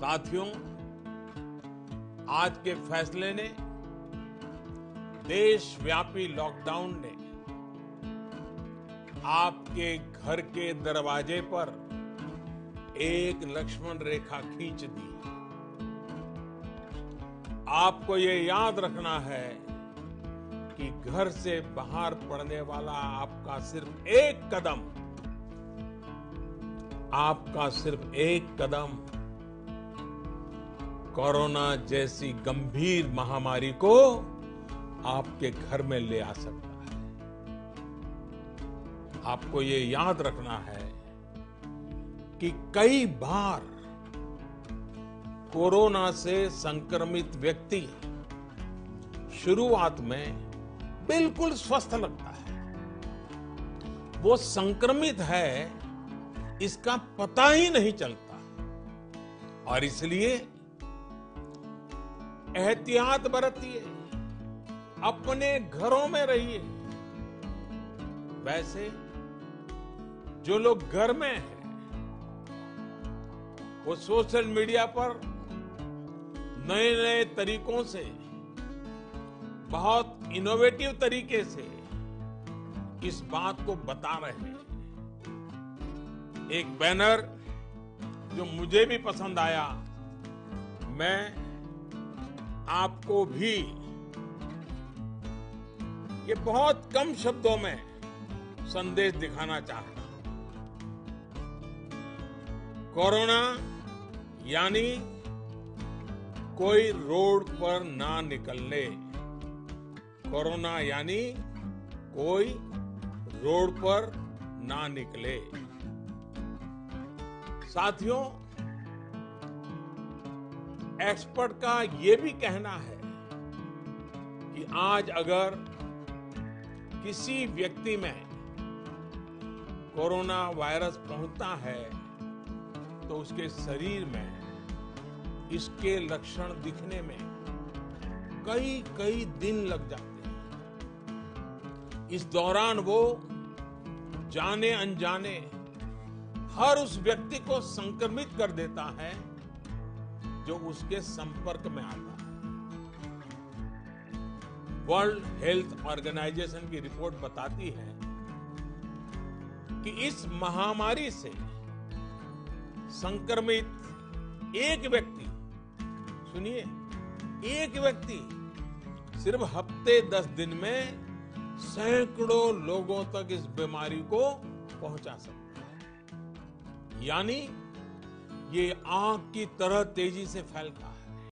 साथियों, आज के फैसले ने देशव्यापी लॉकडाउन ने आपके घर के दरवाजे पर एक लक्ष्मण रेखा खींच दी। आपको ये याद रखना है कि घर से बाहर पड़ने वाला आपका सिर्फ़ एक कदम, आपका सिर्फ़ एक कदम कोरोना जैसी गंभीर महामारी को आपके घर में ले आ सकता है। आपको ये याद रखना है कि कई बार कोरोना से संक्रमित व्यक्ति शुरुआत में बिल्कुल स्वस्थ लगता है। वो संक्रमित है, इसका पता ही नहीं चलता। और इसलिए एहतियात बरतिए, अपने घरों में रहिए। वैसे, जो लोग घर में हैं, वो सोशल मीडिया पर नए नए तरीकों से, बहुत इनोवेटिव तरीके से इस बात को बता रहे हैं। एक बैनर जो मुझे भी पसंद आया, मैं आपको भी। ये बहुत कम शब्दों में संदेश दिखाना चाहता हूँ। कोरोना यानी कोई रोड पर ना निकलने। कोरोना यानी कोई रोड पर ना निकले। साथियों एक्सपर्ट का ये भी कहना है कि आज अगर किसी व्यक्ति में कोरोना वायरस पहुँचता है तो उसके शरीर में इसके लक्षण दिखने में कई कई दिन लग जाते हैं। इस दौरान वो जाने अनजाने हर उस व्यक्ति को संक्रमित कर देता है जो उसके संपर्क में आता है। वर्ल्ड हेल्थ ऑर्गेनाइजेशन की रिपोर्ट बताती है कि इस महामारी से संक्रमित एक व्यक्ति, सुनिए, एक व्यक्ति सिर्फ़ हफ़्ते दस दिन में सैकड़ों लोगों तक इस बीमारी को पहुँचा सकता है। यानी ये आग की तरह तेज़ी से फैलता है।